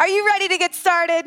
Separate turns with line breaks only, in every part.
Are you ready to get started?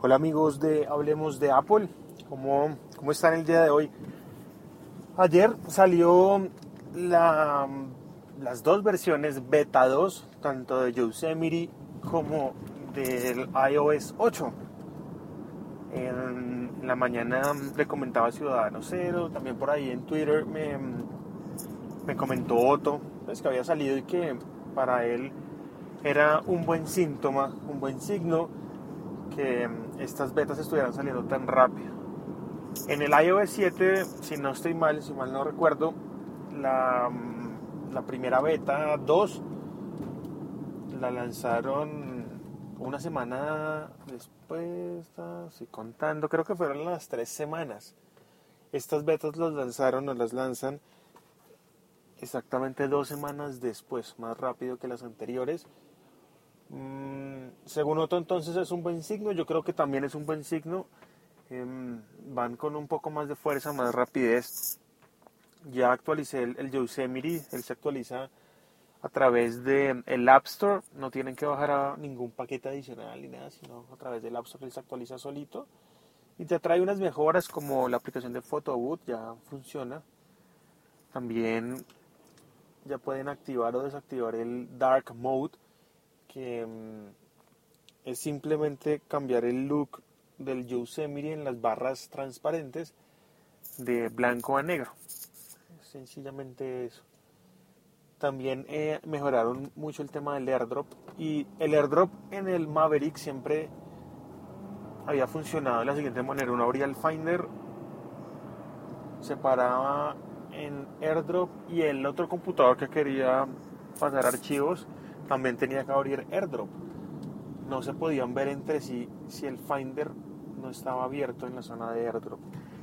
Hola amigos de Hablemos de Apple, ¿cómo, cómo están el día de hoy? Ayer salió la, las dos versiones beta 2, tanto de Yosemite como del iOS 8. En la mañana le comentaba Ciudadano Cero, también por ahí en Twitter me, me comentó Otto pues, que había salido y que para él era un buen síntoma, un buen signo que estas betas estuvieran saliendo tan rápido. En el iOS 7, si no estoy mal, si mal no recuerdo, la, la primera beta 2 la lanzaron una semana después, estoy contando, creo que fueron las tres semanas. Estas betas las lanzaron o las lanzan exactamente dos semanas después, más rápido que las anteriores. Mm, según Otto entonces es un buen signo, yo creo que también es un buen signo. Em, van con un poco más de fuerza, más rapidez. Ya actualicé el, el Yosemite, él se actualiza a través del el App Store, no tienen que bajar a ningún paquete adicional ni nada, sino a través del App Store él se actualiza solito. Y te trae unas mejoras como la aplicación de Photoboot, ya funciona. También ya pueden activar o desactivar el Dark Mode, mm, es simplemente cambiar el look del Yosemite en las barras transparentes de blanco a negro. Sencillamente eso. También eh, mejoraron mucho el tema del airdrop y el airdrop en el Maverick siempre había funcionado de la siguiente manera. Uno abría el Finder, se paraba en airdrop y el otro computador que quería pasar archivos también tenía que abrir airdrop. No se podían ver entre sí si el Finder no estaba abierto en la zona de airdrop.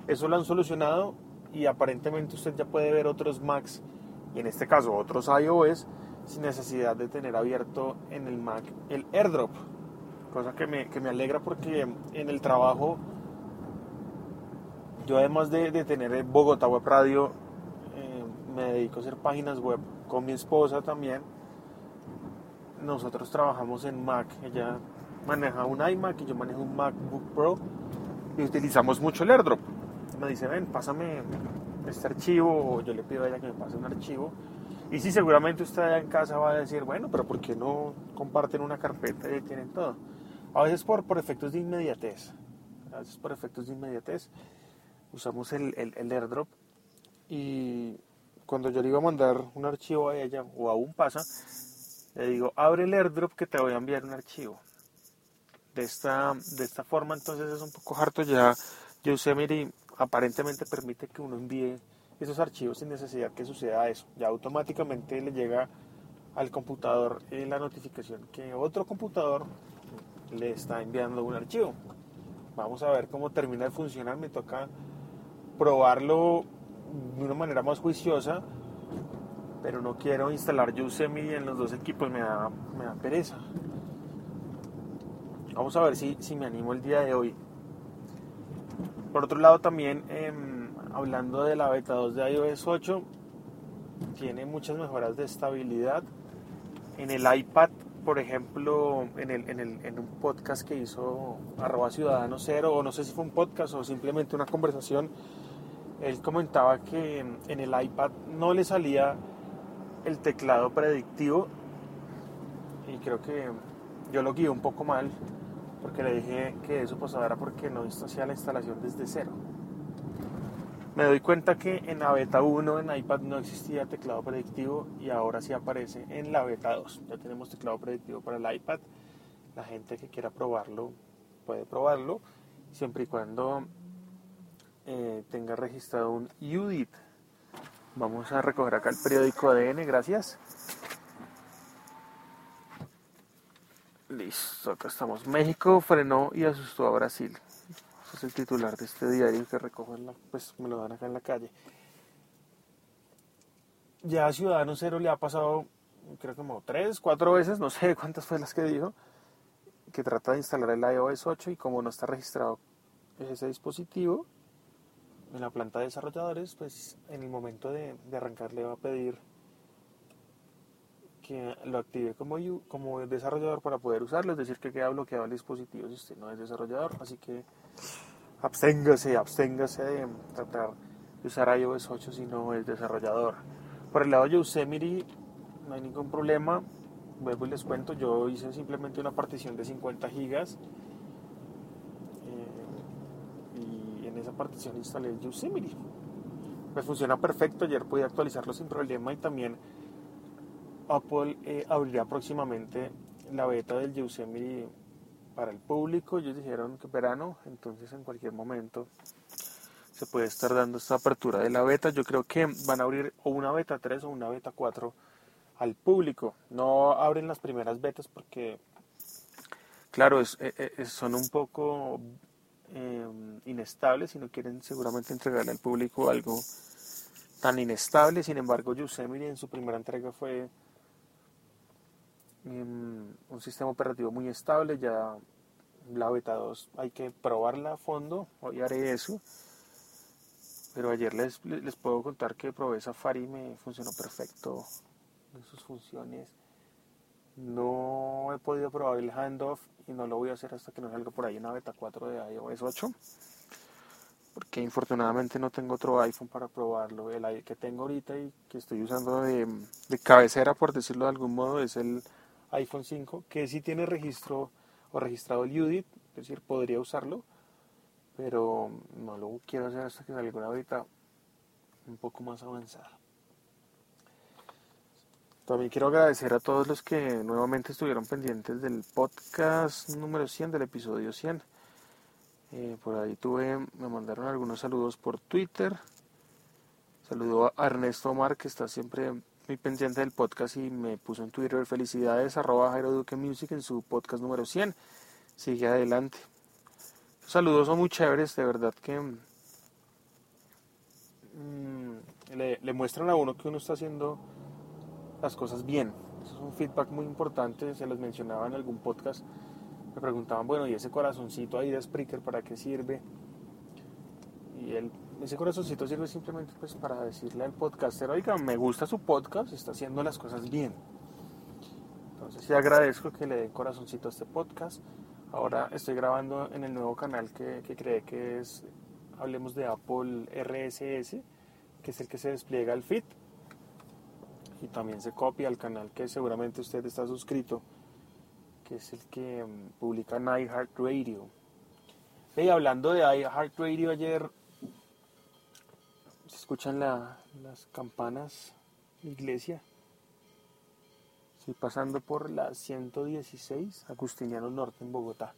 Eso lo han solucionado y aparentemente usted ya puede ver otros Macs y en este caso otros iOS sin necesidad de tener abierto en el Mac el airdrop. Cosa que me, que me alegra porque en el trabajo yo además de, de tener Bogotá Web Radio eh, me dedico a hacer páginas web con mi esposa también nosotros trabajamos en Mac. Ella maneja un iMac y yo manejo un MacBook Pro y utilizamos mucho el airdrop. Me dice, ven, pásame este archivo o yo le pido a ella que me pase un archivo. Y sí, seguramente usted allá en casa va a decir, bueno, pero ¿por qué no comparten una carpeta y tienen todo? A veces por, por efectos de inmediatez. A veces por efectos de inmediatez usamos el, el, el airdrop y cuando yo le iba a mandar un archivo a ella o aún pasa, le digo, abre el airdrop que te voy a enviar un archivo. De esta, de esta forma entonces es un poco harto ya. Yosemite aparentemente permite que uno envíe esos archivos sin necesidad que suceda eso. Ya automáticamente le llega al computador la notificación que otro computador le está enviando un archivo. Vamos a ver cómo termina de funcionar. Me toca probarlo de una manera más juiciosa pero no quiero instalar Yosemite en los dos equipos, me da, me da pereza. Vamos a ver si, si me animo el día de hoy. Por otro lado, también em, hablando de la beta 2 de iOS 8, tiene muchas mejoras de estabilidad. En el iPad, por ejemplo, en, el, en, el, en un podcast que hizo arroba ciudadano cero, o no sé si fue un podcast o simplemente una conversación, él comentaba que en el iPad no le salía el teclado predictivo y creo que yo lo guié un poco mal porque le dije que eso pues era porque no hacía la instalación desde cero. Me doy cuenta que en la beta 1 en iPad no existía teclado predictivo y ahora sí aparece en la beta 2. Ya tenemos teclado predictivo para el iPad. La gente que quiera probarlo puede probarlo siempre y cuando eh, tenga registrado un UDIT. Vamos a recoger acá el periódico ADN, gracias. Listo, acá estamos. México frenó y asustó a Brasil. Ese es el titular de este diario que recojo, la, pues me lo dan acá en la calle. Ya a Ciudadano Cero le ha pasado, creo que como tres, cuatro veces, no sé cuántas fue las que dijo, que trata de instalar el iOS 8 y como no está registrado ese dispositivo en la planta de desarrolladores, pues en el momento de, de arrancar le va a pedir que lo active como, desarrollador para poder usarlo, es decir, que queda bloqueado el dispositivo si usted no es desarrollador, así que absténgase, absténgase de tratar de usar iOS 8 si no es desarrollador. Por el lado de Yosemite no hay ningún problema, vuelvo y les cuento, yo hice simplemente una partición de 50 gigas eh, partición instalé el Yosemite. Me funciona perfecto, ayer pude actualizarlo sin problema y también Apple eh, abrirá próximamente la beta del Yosemite para el público. Ellos dijeron que verano, entonces en cualquier momento se puede estar dando esta apertura de la beta. Yo creo que van a abrir o una beta 3 o una beta 4 al público. No abren las primeras betas porque, claro, eh, eh, son un poco inestables y no quieren seguramente entregarle al público algo tan inestable. Sin embargo, Yosemite en su primera entrega fue un sistema operativo muy estable, ya la beta 2 hay que probarla a fondo, hoy haré eso, pero ayer les, les puedo contar que probé Safari y me funcionó perfecto en sus funciones. No he podido probar el handoff y no lo voy a hacer hasta que no salga por ahí una beta 4 de iOS 8 porque infortunadamente no tengo otro iPhone para probarlo. El que tengo ahorita y que estoy usando de, cabecera, por decirlo de algún modo, es el iPhone 5, que sí tiene registro o registrado el UDIT, es decir, podría usarlo, pero no lo quiero hacer hasta que salga una ahorita un poco más avanzada. También quiero agradecer a todos los que nuevamente estuvieron pendientes del podcast número 100, del episodio 100. Eh, por ahí tuve, me mandaron algunos saludos por Twitter. Saludo a Ernesto Omar, que está siempre muy pendiente del podcast y me puso en Twitter felicidades arroba Jairo Duque Music en su podcast número 100. Sigue adelante. Saludos son muy chéveres, de verdad que mm, le, muestran a uno que uno está haciendo las cosas bien. Eso es un feedback muy importante, se los mencionaba en algún podcast. Me preguntaban, bueno, ¿y ese corazoncito ahí de Spreaker para qué sirve? Y él ese corazoncito sirve simplemente pues para decirle al podcaster, oiga, me gusta su podcast, está haciendo las cosas bien. Entonces sí agradezco que le den corazoncito a este podcast. Ahora estoy grabando en el nuevo canal que, que creé que es, hablemos de Apple RSS, que es el que se despliega al feed. Y también se copia al canal que seguramente usted está suscrito, que es el que mm, publica iHeartRadio. Y hablando de iHeartRadio, ayer escuchan las campanas de iglesia. Estoy pasando por la 116, Agustiniano Norte en Bogotá.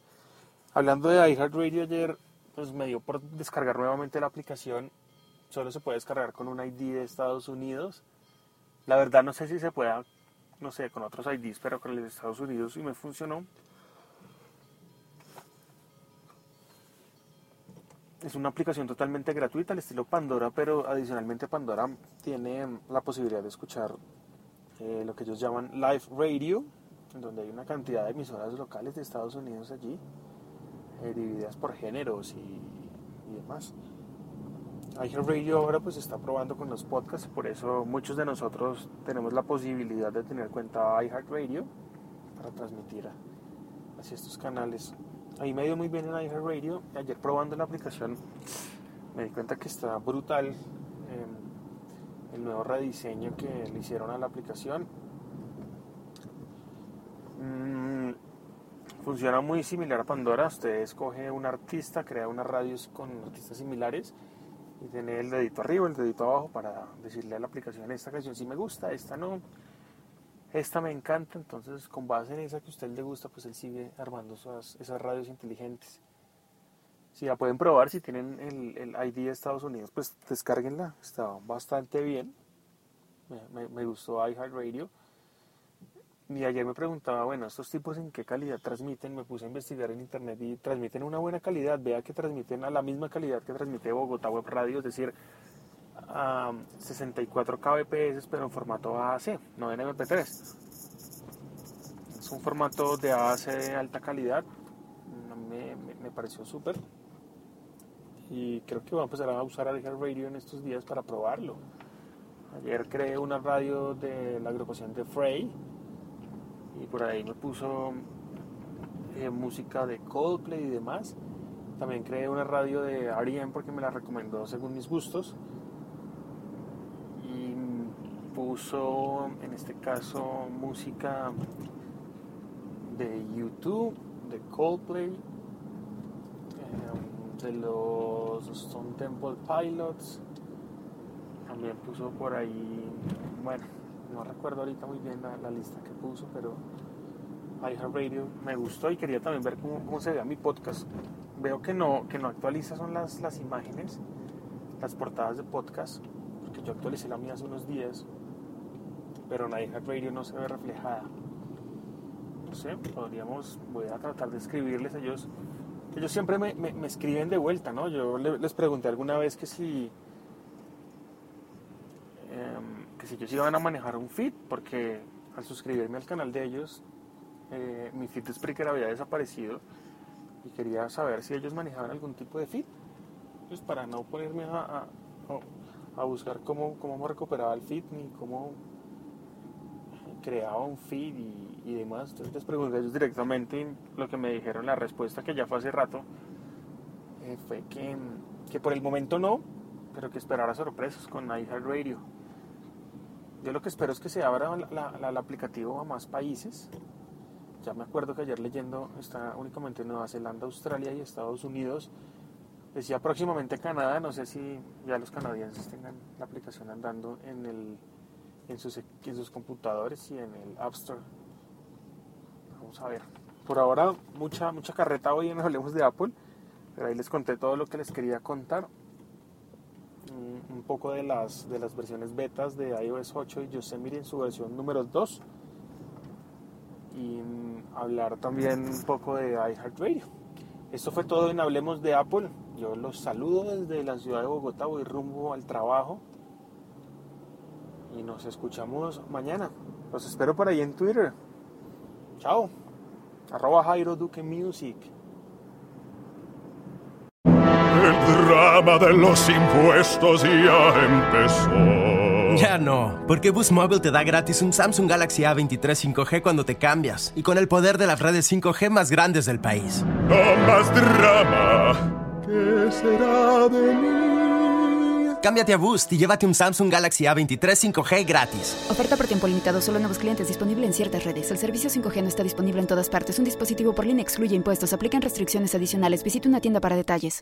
Hablando de iHeartRadio ayer, pues me dio por descargar nuevamente la aplicación. Solo se puede descargar con un ID de Estados Unidos. La verdad no sé si se pueda, no sé, con otros IDs, pero con el de Estados Unidos y me funcionó. es una aplicación totalmente gratuita al estilo Pandora, pero adicionalmente Pandora tiene la posibilidad de escuchar eh, lo que ellos llaman live radio, en donde hay una cantidad de emisoras locales de Estados Unidos allí, eh, divididas por géneros y, y demás. iHeartRadio ahora pues está probando con los podcasts, por eso muchos de nosotros tenemos la posibilidad de tener cuenta iHeartRadio para transmitir hacia estos canales. Ahí me ha ido muy bien en iHeartRadio. Ayer probando la aplicación me di cuenta que está brutal eh, el nuevo rediseño que le hicieron a la aplicación. Mm, funciona muy similar a Pandora. Usted escoge un artista, crea unas radios con artistas similares y tiene el dedito arriba, el dedito abajo para decirle a la aplicación esta canción sí me gusta, esta no esta me encanta, entonces con base en esa que a usted le gusta, pues él sigue armando esas, radios inteligentes. Si la pueden probar, si tienen el, ID de Estados Unidos, pues descárguenla, está bastante bien. Me, me, me gustó iHeartRadio. Y ayer me preguntaba, bueno, estos tipos en qué calidad transmiten, me puse a investigar en internet y transmiten una buena calidad, vea que transmiten a la misma calidad que transmite Bogotá Web Radio, es decir, a 64 kbps pero en formato AAC, no en MP3. Es un formato de AAC de alta calidad, me, me, pareció súper y creo que voy a empezar a usar Alger Radio en estos días para probarlo. Ayer creé una radio de la agrupación de Frey por ahí me puso eh, música de Coldplay y demás. También creé una radio de R.E.M. porque me la recomendó según mis gustos. Y puso en este caso música de YouTube, de Coldplay, eh, de los Stone Temple Pilots. También puso por ahí, bueno, no recuerdo ahorita muy bien la, la lista que puso, pero iHeartRadio me gustó y quería también ver cómo, cómo se veía mi podcast. Veo que no, que no actualiza son las, las imágenes, las portadas de podcast, porque yo actualicé la mía hace unos días, pero en iHeartRadio no se ve reflejada. No sé, podríamos, voy a tratar de escribirles ellos. Ellos siempre me, me, me escriben de vuelta, ¿no? Yo le, les pregunté alguna vez que si que si ellos iban a manejar un feed, porque al suscribirme al canal de ellos, eh, mi de Spreaker había desaparecido y quería saber si ellos manejaban algún tipo de feed, pues para no ponerme a, a, a buscar cómo, cómo recuperaba el feed ni cómo creaba un feed y, y, demás. Entonces les pregunté a ellos directamente y lo que me dijeron, la respuesta que ya fue hace rato, eh, fue que, que por el momento no, pero que esperara sorpresas con iHeartRadio. Yo lo que espero es que se abra la, la, la, el aplicativo a más países. Ya me acuerdo que ayer leyendo está únicamente en Nueva Zelanda, Australia y Estados Unidos. Decía próximamente Canadá, no sé si ya los canadienses tengan la aplicación andando en, el, en, sus, en sus computadores y en el App Store. Vamos a ver. Por ahora, mucha, mucha carreta hoy en Hablemos de Apple, pero ahí les conté todo lo que les quería contar un poco de las, de las versiones betas de iOS 8 y Yosemite en su versión número 2 y hablar también un poco de iHeartRadio. Esto fue todo en Hablemos de Apple. Yo los saludo desde la ciudad de Bogotá, voy rumbo al trabajo y nos escuchamos mañana. Los espero por ahí en Twitter. Chao. Arroba Jairo Duque Music.
El drama de los impuestos ya empezó.
Ya no, porque Boost Mobile te da gratis un Samsung Galaxy A23 5G cuando te cambias y con el poder de las redes 5G más grandes del país.
No más drama. ¿Qué será de mí?
Cámbiate a Boost y llévate un Samsung Galaxy A23 5G gratis.
Oferta por tiempo limitado, solo nuevos clientes disponible en ciertas redes. El servicio 5G no está disponible en todas partes. Un dispositivo por línea excluye impuestos. Aplican restricciones adicionales. Visita una tienda para detalles.